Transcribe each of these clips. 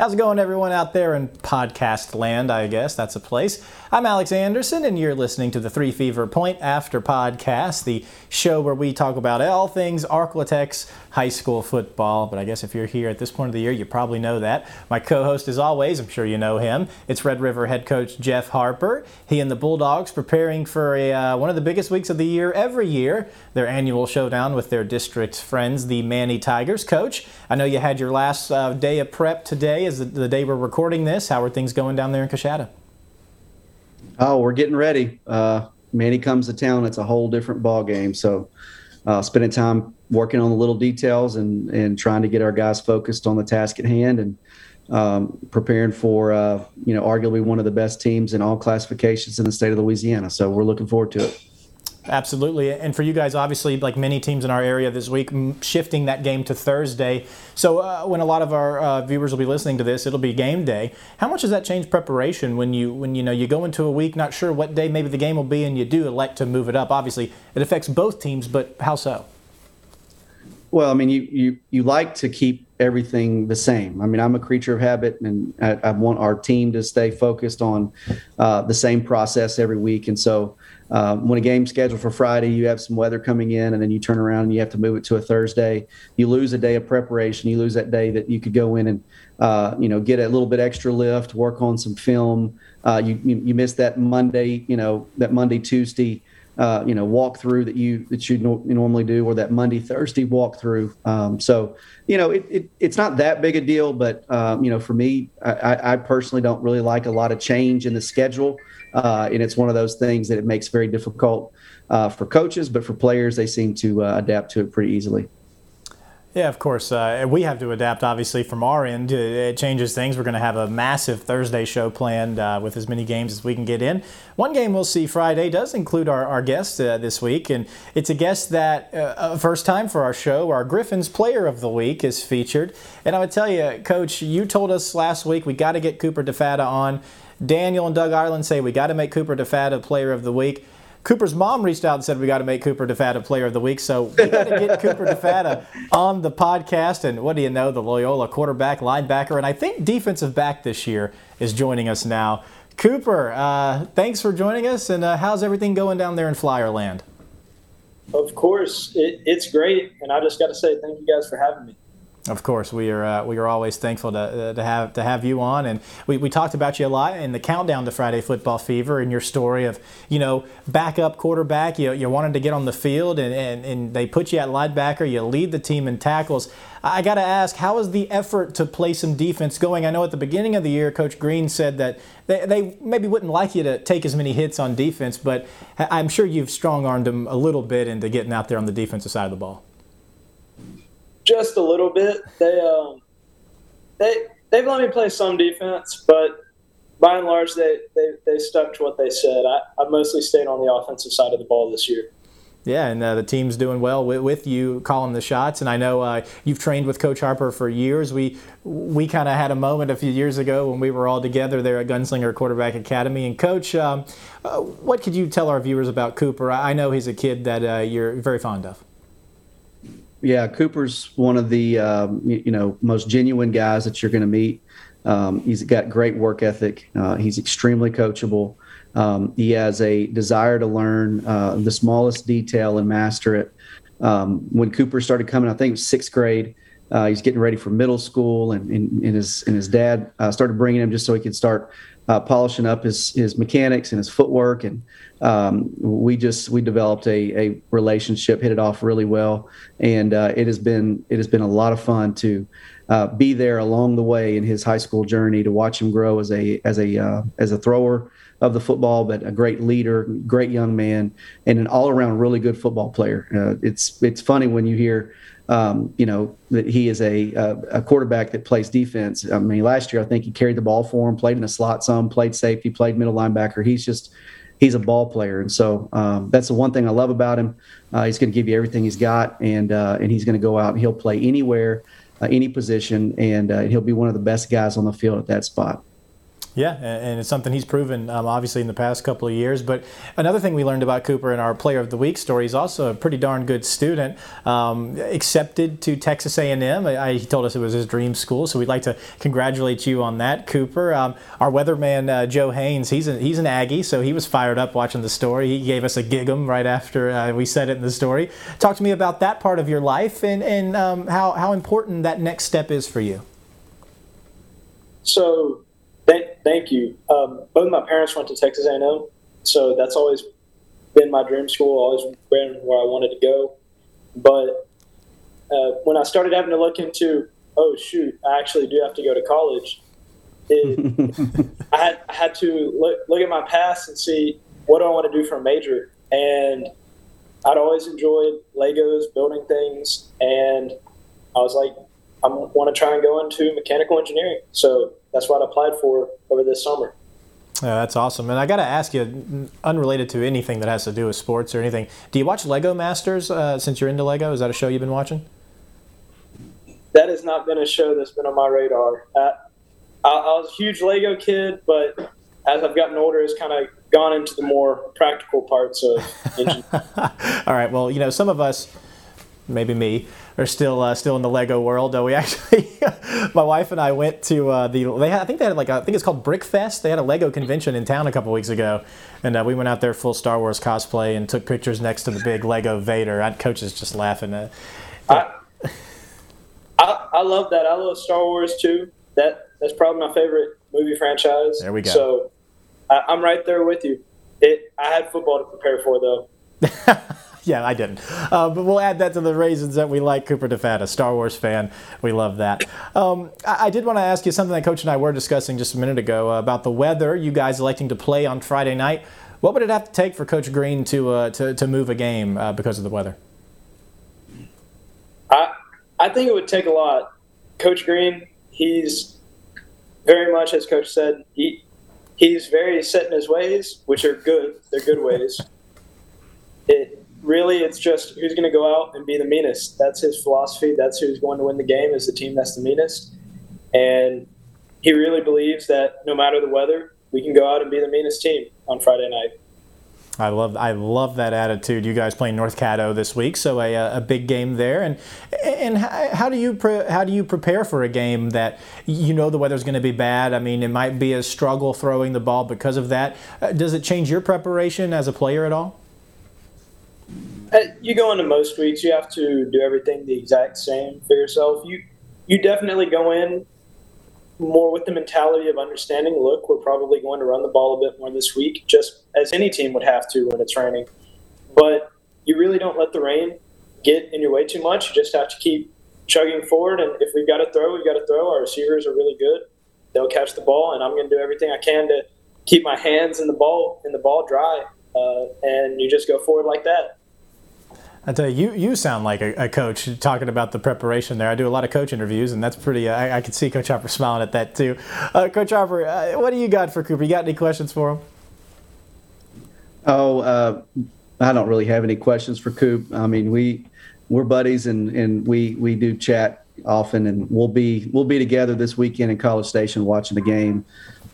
How's it going, everyone out there in podcast land? I guess that's a place. I'm Alex Anderson, and you're listening to the Three Fever Point After Podcast, the show where we talk about all things Arklatex high school football. But I guess if you're here at this point of the year, you probably know that. My co host, as always, I'm sure you know him. It's Red River head coach Jeff Harper. He and the Bulldogs preparing for a, uh, one of the biggest weeks of the year every year, their annual showdown with their district friends, the Many Tigers. Coach, I know you had your last uh, day of prep today is the, the day we're recording this. How are things going down there in Coushatta? Oh, we're getting ready. Uh, Many comes to town. It's a whole different ball game. So, uh, spending time working on the little details and and trying to get our guys focused on the task at hand and um, preparing for uh, you know arguably one of the best teams in all classifications in the state of Louisiana. So we're looking forward to it. Absolutely. And for you guys, obviously, like many teams in our area this week, shifting that game to Thursday. So uh, when a lot of our uh, viewers will be listening to this, it'll be game day. How much does that change preparation when you when you know you go into a week not sure what day maybe the game will be, and you do elect to move it up? Obviously, it affects both teams, but how so? Well, I mean, you you you like to keep everything the same. I mean, I'm a creature of habit, and I, I want our team to stay focused on uh, the same process every week. And so, um, when a game's scheduled for Friday, you have some weather coming in, and then you turn around and you have to move it to a Thursday. You lose a day of preparation. You lose that day that you could go in and uh, you know get a little bit extra lift, work on some film. Uh, you, you, you miss that Monday, you know that Monday Tuesday. Uh, you know, walk through that you that you, no, you, normally do, or that Monday Thursday walk through. Um, so, you know, it, it, it's not that big a deal, but um, you know, for me, I, I personally don't really like a lot of change in the schedule. Uh, and it's one of those things that it makes very difficult uh, for coaches, but for players, they seem to uh, adapt to it pretty easily. Yeah, of course. Uh, we have to adapt, obviously, from our end. It changes things. We're going to have a massive Thursday show planned uh, with as many games as we can get in. One game we'll see Friday does include our, our guest uh, this week, and it's a guest that, uh, first time for our show, our Griffins Player of the Week is featured. And I would tell you, Coach, you told us last week we got to get Cooper DeFatta on. Daniel and Doug Ireland say we got to make Cooper DeFatta Player of the Week. Cooper's mom reached out and said we got to make Cooper DeFatta Player of the Week, so we got to get Cooper DeFatta on the podcast. And what do you know, the Loyola quarterback, linebacker, and I think defensive back this year is joining us now. Cooper, uh, thanks for joining us, and uh, how's everything going down there in Flyerland? Of course, it, it's great, and I just got to say thank you guys for having me. Of course, we are uh, we are always thankful to, uh, to have to have you on, and we, we talked about you a lot in the countdown to Friday Football Fever and your story of you know backup quarterback. You you wanted to get on the field, and, and, and they put you at linebacker. You lead the team in tackles. I got to ask, how is the effort to play some defense going? I know at the beginning of the year, Coach Green said that they, they maybe wouldn't like you to take as many hits on defense, but I'm sure you've strong armed them a little bit into getting out there on the defensive side of the ball just a little bit. They um, they they've let me play some defense, but by and large, they they, they stuck to what they said. I, I mostly stayed on the offensive side of the ball this year. Yeah, and uh, the team's doing well with, with, you calling the shots. And I know uh, you've trained with Coach Harper for years. We we kind of had a moment a few years ago when we were all together there at Gunslinger Quarterback Academy. And Coach, um, uh, what could you tell our viewers about Cooper? I know he's a kid that uh, you're very fond of yeah, Cooper's one of the um, you know most genuine guys that you're going to meet. Um, he's got great work ethic. Uh, he's extremely coachable. Um, he has a desire to learn uh, the smallest detail and master it. Um, when Cooper started coming, I think it was sixth grade. Uh, he's getting ready for middle school, and, and, and his and his dad uh, started bringing him just so he could start uh, polishing up his his mechanics and his footwork, and um, we just we developed a, a relationship, hit it off really well, and uh, it has been it has been a lot of fun to uh, be there along the way in his high school journey to watch him grow as a as a uh, as a thrower of the football, but a great leader, great young man, and an all around really good football player. Uh, it's it's funny when you hear um, you know that he is a, a, quarterback that plays defense. I mean, last year I think he carried the ball for him, played in the slot some, played safety, played middle linebacker. He's just he's a ball player, and so um, that's the one thing I love about him. Uh, he's going to give you everything he's got, and uh, and he's going to go out and he'll play anywhere, uh, any position, and uh, he'll be one of the best guys on the field at that spot. Yeah, and it's something he's proven, um, obviously, in the past couple of years. But another thing we learned about Cooper in our Player of the Week story, he's also a pretty darn good student. Um, accepted to Texas A&M. I, he told us it was his dream school, so we'd like to congratulate you on that, Cooper. Um, our weatherman uh, Joe Haynes, he's a, he's an Aggie, so he was fired up watching the story. He gave us a gig'em right after uh, we said it in the story. Talk to me about that part of your life and and um, how how important that next step is for you. So Thank, thank you. Um, both my parents went to Texas A&M, so that's always been my dream school. Always been where I wanted to go. But uh, when I started having to look into, oh shoot, I actually do have to go to college. It, I had I had to look look at my past and see what do I want to do for a major. And I'd always enjoyed Legos, building things, and I was like, I want to try and go into mechanical engineering. So that's what I applied for over this summer. Yeah, that's awesome. And I got to ask you, unrelated to anything that has to do with sports or anything, do you watch Lego Masters uh, since you're into Lego? Is that a show you've been watching? That has not been a show that's been on my radar. Uh, I, I was a huge Lego kid, but as I've gotten older, it's kind of gone into the more practical parts of engine. All right. Well, you know, some of us, maybe me, are still uh, still in the Lego world. Uh, we actually, my wife and I went to uh, the. They had, I think they had like a, I think it's called Brickfest. They had a Lego convention in town a couple weeks ago, and uh, we went out there full Star Wars cosplay and took pictures next to the big Lego Vader. I, coach is just laughing. At, I, I, I love that. I love Star Wars too. That that's probably my favorite movie franchise. There we go. So I, I'm right there with you. It. I had football to prepare for though. yeah, I didn't. Uh, but we'll add that to the reasons that we like Cooper DeFat, a Star Wars fan. We love that. Um, I, I, did want to ask you something that Coach and I were discussing just a minute ago uh, about the weather. You guys electing to play on Friday night. What would it have to take for Coach Green to uh, to, to move a game uh, because of the weather? I I think it would take a lot. Coach Green, he's very much as Coach said. He he's very set in his ways, which are good. They're good ways. It really it's just who's going to go out and be the meanest. That's his philosophy. That's who's going to win the game is the team that's the meanest. And he really believes that no matter the weather, we can go out and be the meanest team on Friday night. I love I love that attitude. You guys playing North Caddo this week, so a, a big game there. And and how do you pre, how do you prepare for a game that you know the weather's going to be bad? I mean, it might be a struggle throwing the ball because of that. Uh, does it change your preparation as a player at all? You go into most weeks, you have to do everything the exact same for yourself. You you definitely go in more with the mentality of understanding. Look, we're probably going to run the ball a bit more this week, just as any team would have to when it's raining. But you really don't let the rain get in your way too much. You just have to keep chugging forward. And if we've got to throw, we've got to throw. Our receivers are really good; they'll catch the ball, and I'm going to do everything I can to keep my hands in the ball in the ball dry. Uh, and you just go forward like that. I tell you, you, you sound like a, a, coach talking about the preparation there. I do a lot of coach interviews, and that's pretty. Uh, I, I can see Coach Harper smiling at that too. Uh, coach Harper, uh, what do you got for Cooper? You got any questions for him? Oh, uh, I don't really have any questions for Coop. I mean, we we're buddies, and, and we we do chat often, and we'll be we'll be together this weekend in College Station watching the game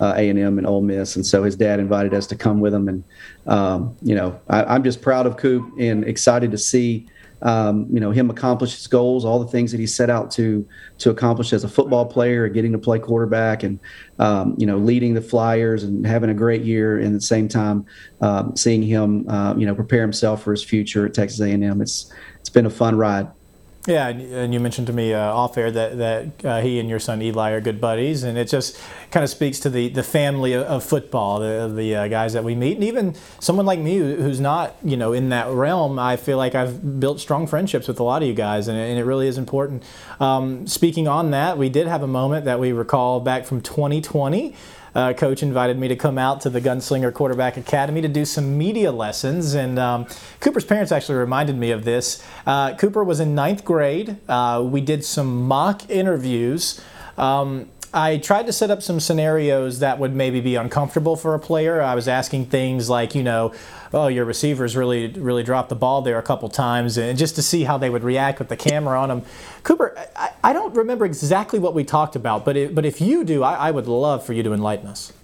uh, A&M and Ole Miss, and so his dad invited us to come with him. And um, you know, I, am just proud of Coop and excited to see um, you know him accomplish his goals, all the things that he set out to to accomplish as a football player, getting to play quarterback, and um, you know leading the Flyers and having a great year. And at the same time, um, seeing him uh, you know prepare himself for his future at Texas A&M. It's it's been a fun ride. Yeah, and you mentioned to me uh, off air that that uh, he and your son Eli are good buddies, and it just kind of speaks to the, the family of, of football, the, the uh, guys that we meet, and even someone like me who's not you know in that realm. I feel like I've built strong friendships with a lot of you guys, and, and it really is important. Um, speaking on that, we did have a moment that we recall back from 2020 uh, coach invited me to come out to the Gunslinger Quarterback Academy to do some media lessons. And um, Cooper's parents actually reminded me of this. Uh, Cooper was in ninth grade. Uh, we did some mock interviews. Um, I tried to set up some scenarios that would maybe be uncomfortable for a player. I was asking things like, you know, oh, your receivers really, really dropped the ball there a couple times, and just to see how they would react with the camera on them. Cooper, I, I don't remember exactly what we talked about, but it, but if you do, I, I would love for you to enlighten us.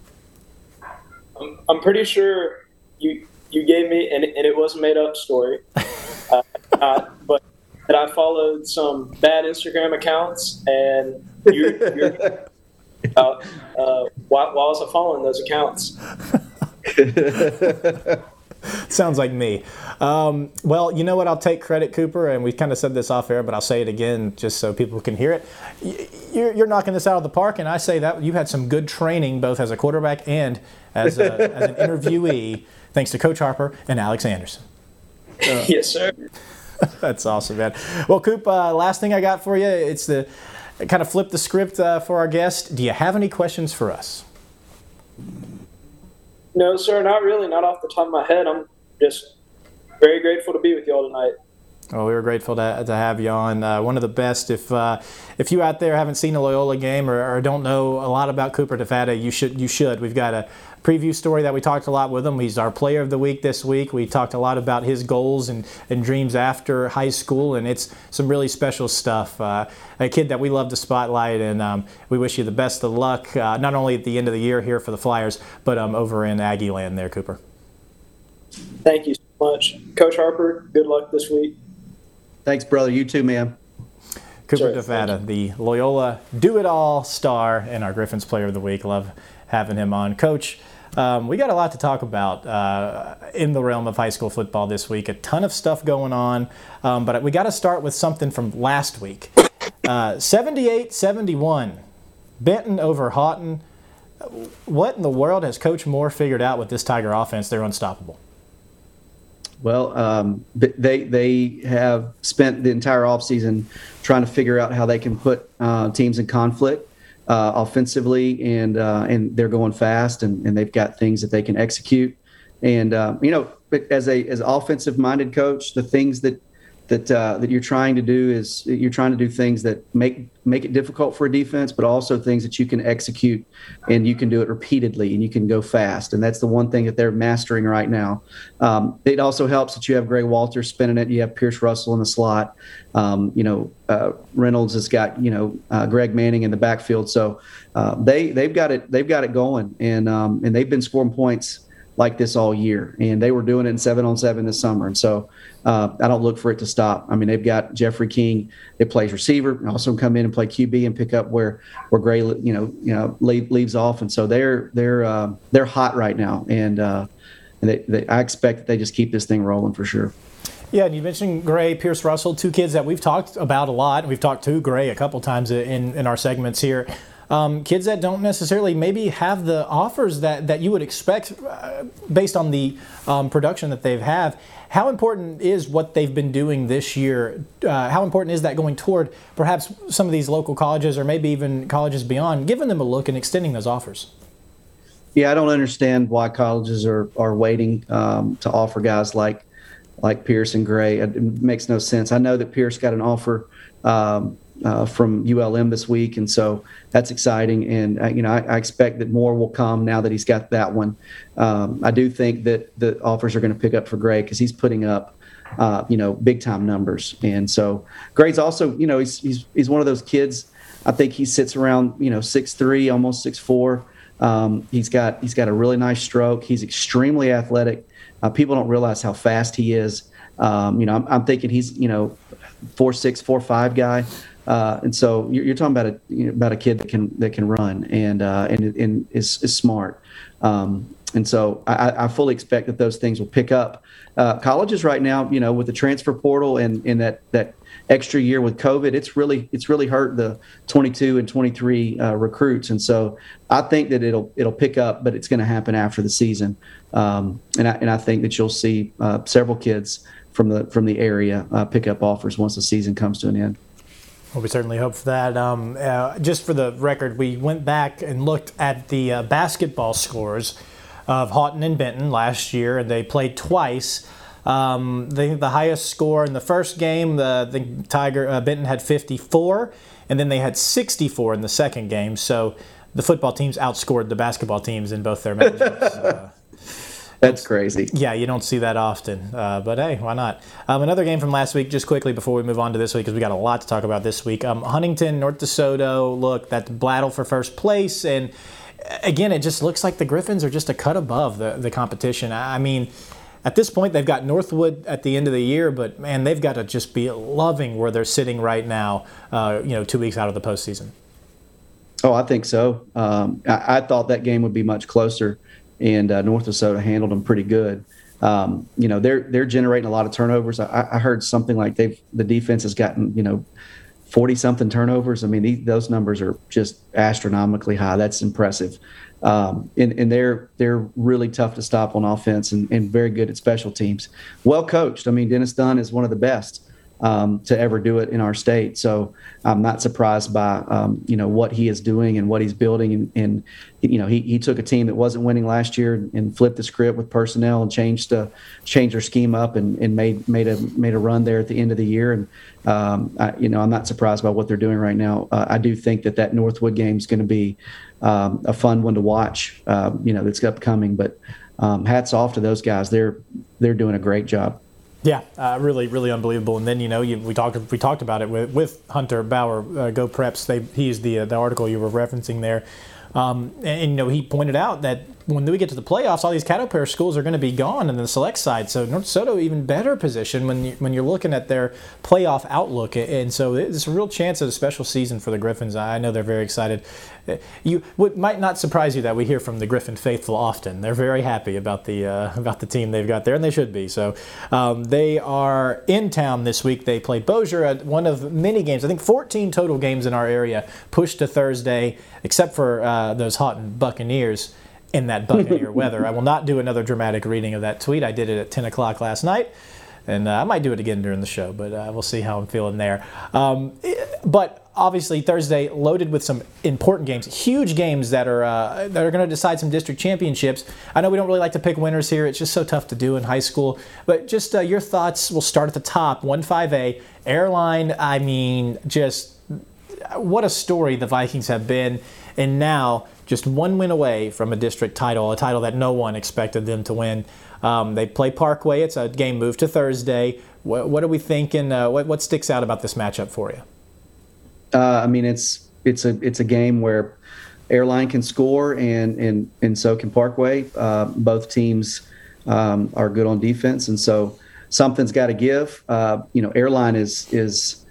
I'm, I'm pretty sure you you gave me, and, and it was a made up story, uh, uh, but that I followed some bad Instagram accounts, and you, you're uh, uh, why, why was I following those accounts? Sounds like me. Um, well, you know what? I'll take credit, Cooper, and we kind of said this off air, but I'll say it again just so people can hear it. You're, you're knocking this out of the park, and I say that you had some good training both as a quarterback and as, a, as an interviewee, thanks to Coach Harper and Alex Anderson. Uh, yes, sir. That's awesome, man. Well, Coop, uh, last thing I got for you, it's the kind of flip the script uh, for our guest. Do you have any questions for us? No, sir, not really. Not off the top of my head. I'm just very grateful to be with y'all tonight. Well, we were grateful to, to have you on. Uh, one of the best. If uh, if you out there haven't seen a Loyola game or, or, don't know a lot about Cooper DeFatta, you should. You should. We've got a preview story that we talked a lot with him. He's our player of the week this week. We talked a lot about his goals and, and dreams after high school, and it's some really special stuff. Uh, a kid that we love to spotlight, and um, we wish you the best of luck, uh, not only at the end of the year here for the Flyers, but um, over in Aggie land there, Cooper. Thank you so much. Coach Harper, good luck this week. Thanks, brother. You too, man. Cooper DeFatta, the Loyola Do It All star and our Griffins Player of the Week. Love having him on. Coach, um, we got a lot to talk about uh, in the realm of high school football this week. A ton of stuff going on, um, but we got to start with something from last week. Uh, 78 71, Benton over Haughton. What in the world has Coach Moore figured out with this Tiger offense? They're unstoppable. Well, um, they they have spent the entire offseason trying to figure out how they can put uh, teams in conflict uh, offensively, and uh, and they're going fast, and, and they've got things that they can execute. And uh, you know, as a as offensive minded coach, the things that that uh, that you're trying to do is you're trying to do things that make make it difficult for a defense, but also things that you can execute and you can do it repeatedly and you can go fast. And that's the one thing that they're mastering right now. Um, it also helps that you have Greg Walter spinning it. You have Pierce Russell in the slot. Um, you know, uh, Reynolds has got you know uh, Greg Manning in the backfield. So uh, they they've got it they've got it going and um, and they've been scoring points like this all year, and they were doing it in seven on seven this summer. And so uh, I don't look for it to stop. I mean, they've got Jeffrey King that plays receiver, also come in and play QB and pick up where where Gray, you know, you know, leave, leaves off. And so they're they're uh, they're hot right now, and uh, and they, they, I expect that they just keep this thing rolling for sure. Yeah, and you mentioned Gray, Pierce Russell, two kids that we've talked about a lot. And we've talked to Gray a couple times in, in our segments here. Um, kids that don't necessarily maybe have the offers that, that you would expect uh, based on the um, production that they've have. How important is what they've been doing this year? Uh, how important is that going toward perhaps some of these local colleges or maybe even colleges beyond, giving them a look and extending those offers? Yeah, I don't understand why colleges are are waiting um, to offer guys like like Pierce and Gray. It makes no sense. I know that Pierce got an offer um, uh, from ULM this week, and so that's exciting. And uh, you know, I, I, expect that more will come now that he's got that one. Um, I do think that the offers are going to pick up for Gray because he's putting up, uh, you know, big time numbers. And so Gray's also, you know, he's he's he's one of those kids. I think he sits around, you know, six three, almost six four. Um, he's got he's got a really nice stroke. He's extremely athletic. Uh, people don't realize how fast he is. Um, you know, I'm, I'm, thinking he's you know four six four five guy. Uh, and so you're, you're, talking about a you know, about a kid that can that can run and uh, and and is, is smart. Um, and so I, I, fully expect that those things will pick up. Uh, colleges right now, you know, with the transfer portal and, and that that extra year with COVID, it's really it's really hurt the 22 and 23 uh, recruits. And so I think that it'll it'll pick up, but it's going to happen after the season. Um, and I and I think that you'll see uh, several kids from the from the area uh, pick up offers once the season comes to an end. Well, we certainly hope for that. Um, uh, just for the record, we went back and looked at the uh, basketball scores of Haughton and Benton last year, and they played twice. Um, the, the highest score in the first game, the, the Tiger uh, Benton had 54, and then they had 64 in the second game. So the football teams outscored the basketball teams in both their matches. That's crazy. Yeah, you don't see that often. Uh, but hey, why not? Um, another game from last week, just quickly before we move on to this week, because we got a lot to talk about this week. Um, Huntington, North DeSoto, look, that battle for first place. And again, it just looks like the Griffins are just a cut above the, the competition. I mean, at this point, they've got Northwood at the end of the year, but man, they've got to just be loving where they're sitting right now, uh, you know, two weeks out of the postseason. Oh, I think so. Um, I, I, thought that game would be much closer, and uh, North DeSoto handled them pretty good. Um, you know, they're they're generating a lot of turnovers. I, I, heard something like they've the defense has gotten you know forty something turnovers. I mean, those numbers are just astronomically high. That's impressive. Um, and, and, they're they're really tough to stop on offense and, and, very good at special teams. Well coached. I mean, Dennis Dunn is one of the best um, to ever do it in our state. So I'm not surprised by um, you know what he is doing and what he's building. And, and, you know he, he took a team that wasn't winning last year and flipped the script with personnel and changed the changed their scheme up and, and made made a made a run there at the end of the year. And um, I, you know I'm not surprised by what they're doing right now. Uh, I do think that that Northwood game is going to be um, a fun one to watch. Uh, you know that's upcoming, but. Um, hats off to those guys. They're they're doing a great job. Yeah, uh, really, really unbelievable. And then you know, you, we talked we talked about it with, with Hunter Bauer, uh, GeauxPreps. They, he's the uh, the article you were referencing there. Um, and, and, you know, he pointed out that when we get to the playoffs, all these pair schools are going to be gone in the select side. So North Soto even better position when you, when you're looking at their playoff outlook. And so it's a real chance at a special season for the Griffins. I know they're very excited. Uh, you what might not surprise you that we hear from the Griffin faithful often. They're very happy about the uh, about the team they've got there, and they should be. So um, they are in town this week. They play Bossier at one of many games. I think 14 total games in our area pushed to Thursday, except for uh, those Haughton Buccaneers in that Buccaneer weather. I will not do another dramatic reading of that tweet. I did it at 10 o'clock last night, and uh, I might do it again during the show, but uh, we'll see how I'm feeling there. Um, but obviously Thursday loaded with some important games, huge games that are uh, that are going to decide some district championships. I know we don't really like to pick winners here; it's just so tough to do in high school. But just uh, your thoughts. We'll start at the top. One five A airline. I mean, just what a story the Vikings have been, and now just one win away from a district title, a title that no one expected them to win. Um, they play Parkway. It's a game moved to Thursday. What, what are we thinking? Uh, what, what, sticks out about this matchup for you? Uh, I mean, it's it's a it's a game where Airline can score and and and so can Parkway. Uh, both teams um, are good on defense, and so something's got to give. Uh, you know, Airline is is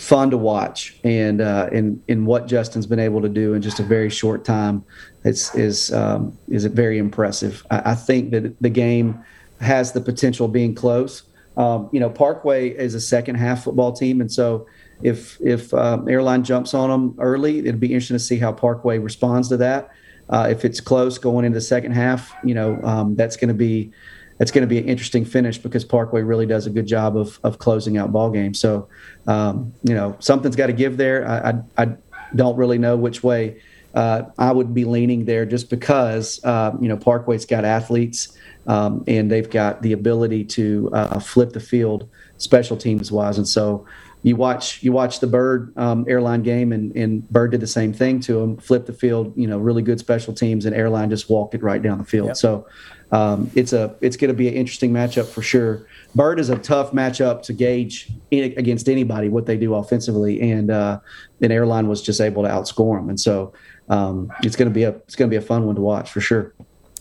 fun to watch, and uh, in in what Justin's been able to do in just a very short time, it's is um, is very impressive. I, I, think that the game has the potential of being close. Um, you know, Parkway is a second half football team, and so if if um, Airline jumps on them early, it'd be interesting to see how Parkway responds to that. Uh, if it's close going into the second half, you know, um, that's going to be it's going to be an interesting finish because Parkway really does a good job of, of closing out ball games. So, um, you know, something's got to give there. I, I, I, don't really know which way uh, I would be leaning there just because, uh, you know, Parkway's got athletes um, and they've got the ability to uh, flip the field special teams wise. And so, you watch you watch the Byrd um, airline game, and, and Byrd did the same thing to him, flip the field, you know, really good special teams, and airline just walked it right down the field. Yep. So um, it's a it's going to be an interesting matchup for sure. Byrd is a tough matchup to gauge in, against anybody what they do offensively, and uh, airline was just able to outscore them, and so um, it's going to be a it's going to be a fun one to watch for sure.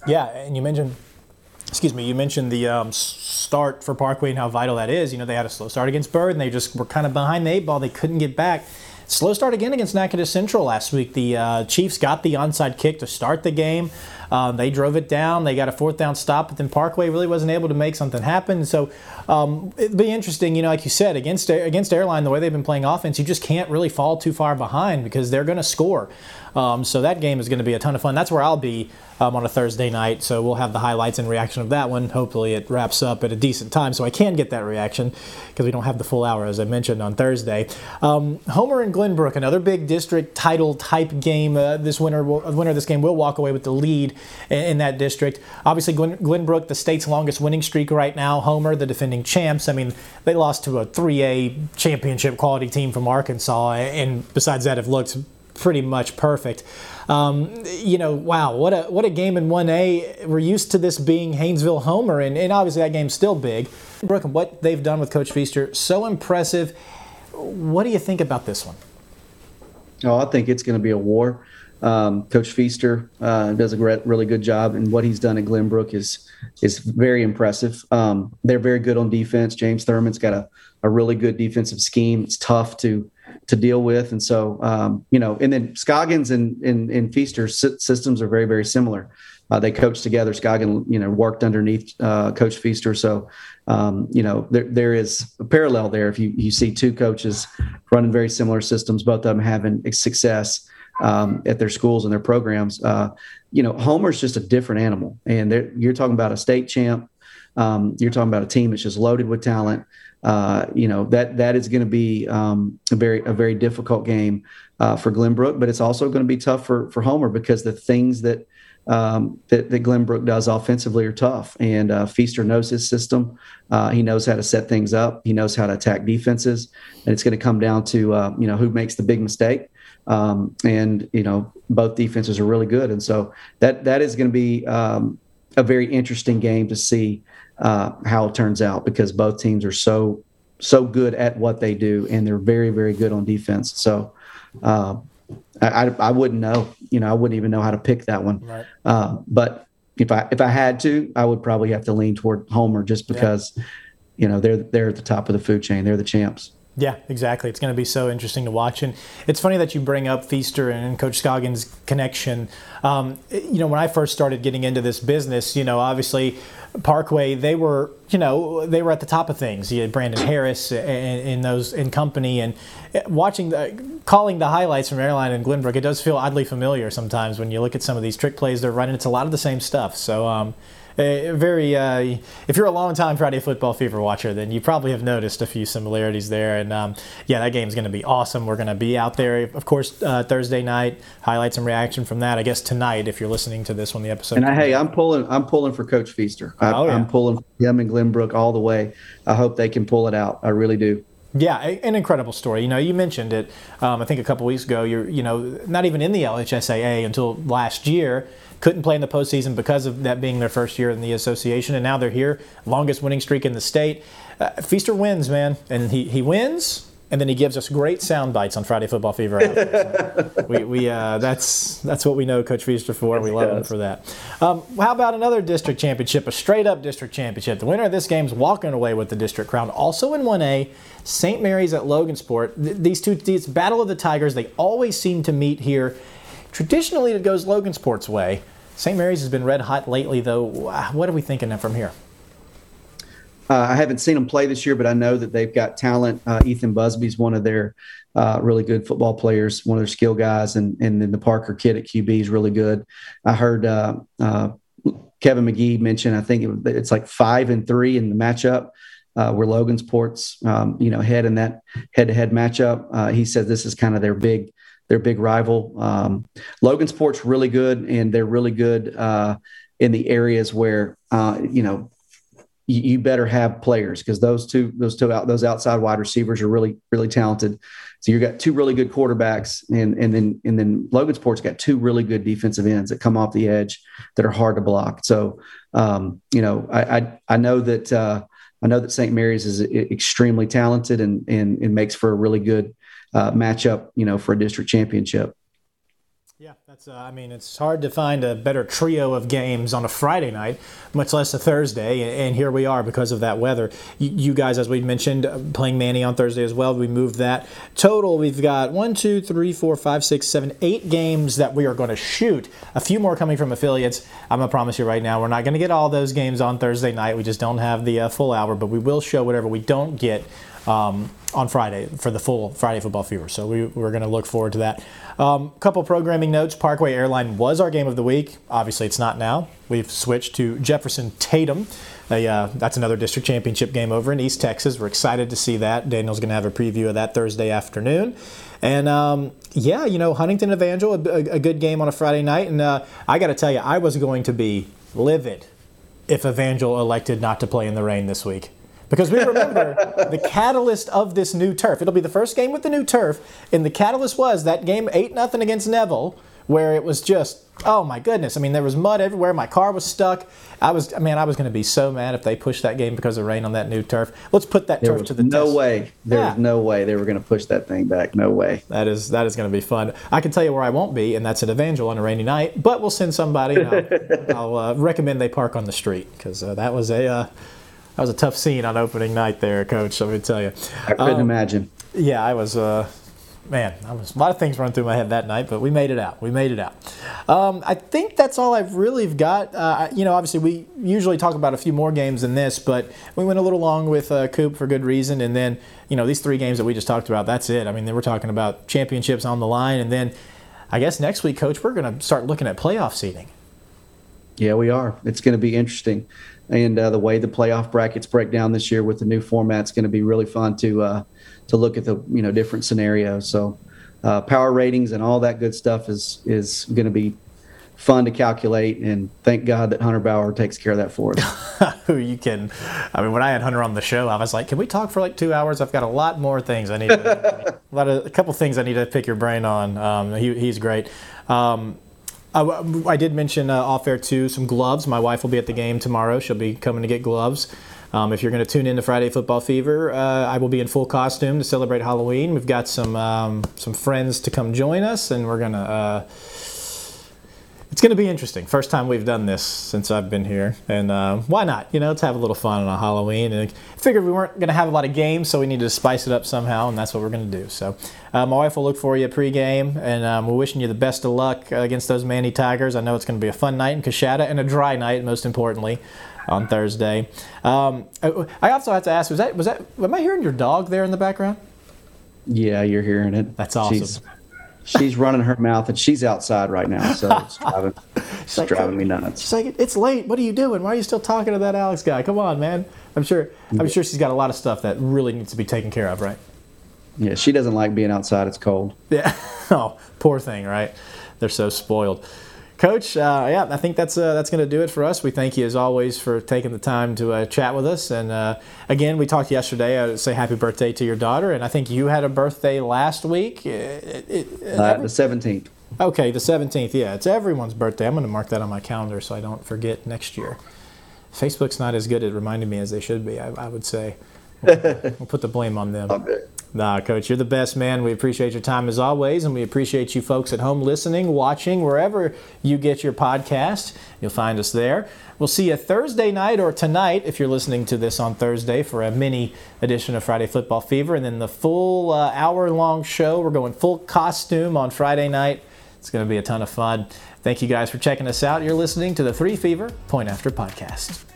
Yeah, and you mentioned excuse me, you mentioned the um, start for Parkway and how vital that is. You know, they had a slow start against Byrd, and they just were kind of behind the eight ball. They couldn't get back. Slow start again against Natchitoches Central last week. The uh, Chiefs got the onside kick to start the game. Um, they drove it down. They got a fourth down stop, but then Parkway really wasn't able to make something happen. So um, it'd be interesting, you know, like you said, against against Airline, the way they've been playing offense, you just can't really fall too far behind because they're going to score. Um, so that game is going to be a ton of fun. That's where I'll be um, on a Thursday night. So we'll have the highlights and reaction of that one. Hopefully it wraps up at a decent time so I can get that reaction because we don't have the full hour, as I mentioned, on Thursday. Um, Homer and Glenbrook, another big district title type game. Uh, this winter. will, winner of this game will walk away with the lead in, in that district. Obviously, Glen, Glenbrook, the state's longest winning streak right now. Homer, the defending champs. I mean, they lost to a 3A championship quality team from Arkansas, and besides that, have looked pretty much perfect. Um, you know, wow, what a what a game in 1A. We're used to this being Haynesville Homer, and, and obviously that game's still big. Brooke, what they've done with Coach Feaster, so impressive. What do you think about this one? Oh, I think it's going to be a war. Um, Coach Feaster uh, does a re- really good job, and what he's done at Glenbrook is is very impressive. Um, they're very good on defense. James Thurman's got a, a really good defensive scheme. It's tough to to deal with, and so um, you know, and then Scoggins and and, and systems are very very similar. Uh, they coached together. Scoggin, you know, worked underneath uh, Coach Feaster. So, um, you know, there there is a parallel there. If you you see two coaches running very similar systems, both of them having success um, at their schools and their programs, uh, you know, Homer's just a different animal. And you're talking about a state champ. Um, you're talking about a team that's just loaded with talent. Uh, you know that that is going to be um, a very a very difficult game uh, for Glenbrook, but it's also going to be tough for for Homer because the things that um, that, that Glenbrook does offensively are tough. And uh, Feaster knows his system. Uh, he knows how to set things up. He knows how to attack defenses. And it's going to come down to uh, you know who makes the big mistake. Um, and you know both defenses are really good. And so that that is going to be um, a very interesting game to see uh, how it turns out because both teams are so so good at what they do and they're very very good on defense. So. Uh, I, I wouldn't know. You know, I wouldn't even know how to pick that one. Right. Uh, but if I if I had to, I would probably have to lean toward Homer just because, yeah. you know, they're they're at the top of the food chain. They're the champs. Yeah, exactly. It's going to be so interesting to watch. And it's funny that you bring up Feaster and Coach Scoggins' connection. Um, you know, when I first started getting into this business, you know, obviously Parkway, they were, you know, they were at the top of things. You had Brandon Harris in, in those in company, and watching the calling the highlights from Airline and Glenbrook, it does feel oddly familiar sometimes when you look at some of these trick plays they're running. It's a lot of the same stuff. So. Um, uh, very. Uh, if you're a long time Friday Football Fever watcher, then you probably have noticed a few similarities there. And um, yeah, that game's going to be awesome. We're going to be out there, of course, uh, Thursday night. Highlights and reaction from that. I guess tonight, if you're listening to this when the episode. And I, hey, I'm pulling. I'm pulling for Coach Feaster. I, oh, yeah. I'm pulling for him and Glenbrook all the way. I hope they can pull it out. I really do. Yeah, an incredible story. You know, you mentioned it. Um, I think a couple weeks ago. You're, you know, not even in the LHSAA until last year couldn't play in the postseason because of that being their first year in the association, and now they're here, longest winning streak in the state. Uh, Feaster wins, man, and he, he wins. And then he gives us great sound bites on Friday Football Fever. So we, we uh, that's that's what we know Coach Feaster for. We love him for that. Um, how about another district championship, a straight up district championship? The winner of this game is walking away with the district crown. Also in 1A, St. Mary's at Logan Logansport. These two, these Battle of the Tigers, they always seem to meet here Traditionally, it goes Logansport's way. St. Mary's has been red hot lately, though. What are we thinking from here? Uh, I haven't seen them play this year, but I know that they've got talent. Uh, Ethan Busby's one of their uh, really good football players, one of their skill guys, and and then the Parker kid at QB is really good. I heard uh, uh, Kevin McGee mention. I think it, it's like five and three in the matchup. Uh, where Logansport's, um, you know, head in that head-to-head matchup. he said this is kind of their big their big rival. Um, Logansport's really good, and they're really good uh, in the areas where uh, you know you, you, better have players because those two those two out those outside wide receivers are really really talented. So you've got two really good quarterbacks, and and then and then Logansport's got two really good defensive ends that come off the edge that are hard to block. So um, you know I, I, I know that. Uh, I know that St. Mary's is extremely talented and, and, and makes for a really good uh, matchup, you know, for a district championship. Yeah, that's. Uh, I mean, it's hard to find a better trio of games on a Friday night, much less a Thursday. And here we are because of that weather. You, you guys, as we mentioned, uh, playing Many on Thursday as well. We moved that. Total, we've got one, two, three, four, five, six, seven, eight games that we are going to shoot. A few more coming from affiliates. I'm gonna promise you right now, we're not going to get all those games on Thursday night. We just don't have the uh, full hour, but we will show whatever we don't get um, on Friday for the full Friday Football Fever. So we, we're going to look forward to that. A um, couple programming notes. Parkway Airline was our game of the week. Obviously, it's not now. We've switched to Jefferson Tatum. Uh, that's another district championship game over in East Texas. We're excited to see that. Daniel's going to have a preview of that Thursday afternoon. And um, yeah, you know, Huntington Evangel, a, a, good game on a Friday night. And uh, I got to tell you, I was going to be livid if Evangel elected not to play in the rain this week. Because we remember the catalyst of this new turf. It'll be the first game with the new turf, and the catalyst was that game 8 nothing against Neville, where it was just Oh my goodness! I mean, there was mud everywhere. My car was stuck. I was, man, I was going to be so mad if they pushed that game because of rain on that new turf. Let's put that There turf to the no test. way. There Yeah. was no way they were going to push that thing back. No way. That is that is going to be fun. I can tell you where I won't be, and that's at Evangel on a rainy night. But we'll send somebody. And I'll, I'll uh, recommend they park on the street because uh, that was a uh, that was a tough scene on opening night there, Coach. Let me tell you. I couldn't Um, imagine. Yeah, I was. Uh, man, I was a lot of things running through my head that night, but we made it out. We made it out. Um, I think that's all I've really got. Uh, you know, obviously we usually talk about a few more games than this, but we went a little long with uh, Coop for good reason, and then you know these three games that we just talked about. That's it. I mean, then we're talking about championships on the line, and then I guess next week, Coach, we're going to start looking at playoff seeding. Yeah, we are. It's going to be interesting, and uh, the way the playoff brackets break down this year with the new format is going to be really fun to uh, to look at the you know different scenarios. So, uh, power ratings and all that good stuff is is going to be fun to calculate. And thank God that Hunter Bauer takes care of that for us. Who you can? I mean, when I had Hunter on the show, I was like, "Can we talk for like two hours? I've got a lot more things I need. To, a lot of a couple things I need to pick your brain on. Um, he, he's great." Um, I, I did mention uh, off air too some gloves. My wife will be at the game tomorrow. She'll be coming to get gloves. Um, if you're going to tune in to Friday Football Fever, uh, I will be in full costume to celebrate Halloween. We've got some um, some friends to come join us, and we're gonna. Uh, it's going to be interesting. First time we've done this since I've been here, and uh, why not? You know, let's have a little fun on Halloween. And I figured we weren't going to have a lot of games, so we needed to spice it up somehow, and that's what we're going to do. So, uh, my wife will look for you pregame, and um, we're wishing you the best of luck uh, against those Many Tigers. I know it's going to be a fun night in Coushatta and a dry night, most importantly, on Thursday. Um, I I also have to ask: Was that was that? Am I hearing your dog there in the background? yeah, you're hearing it. That's awesome. She's, she's running her mouth, and she's outside right now, so it's driving, it's like, driving me nuts. She's like, "It's late. What are you doing? Why are you still talking to that Alex guy? Come on, man." I'm sure. I'm sure she's got a lot of stuff that really needs to be taken care of, right? Yeah, she doesn't like being outside. It's cold. Yeah. oh, poor thing, right? They're so spoiled. Coach, uh, yeah, I think that's uh, that's going to do it for us. We thank you as always for taking the time to uh, chat with us. And uh, again, we talked yesterday. I say happy birthday to your daughter, and I think you had a birthday last week. It- it- Uh, every- the 17th. okay, the seventeenth. Yeah, it's everyone's birthday. I'm going to mark that on my calendar so I don't forget next year. Facebook's not as good at reminding me as they should be. I, I would say. We'll, we'll put the blame on them. Nah, Coach, you're the best man. We appreciate your time as always, and we appreciate you folks at home listening, watching, wherever you get your podcast. You'll find us there. We'll see you Thursday night or tonight if you're listening to this on Thursday for a mini edition of Friday Football Fever, and then the full uh, hour long show. We're going full costume on Friday night. It's going to be a ton of fun. Thank you guys for checking us out. You're listening to the Three Fever Point After Podcast.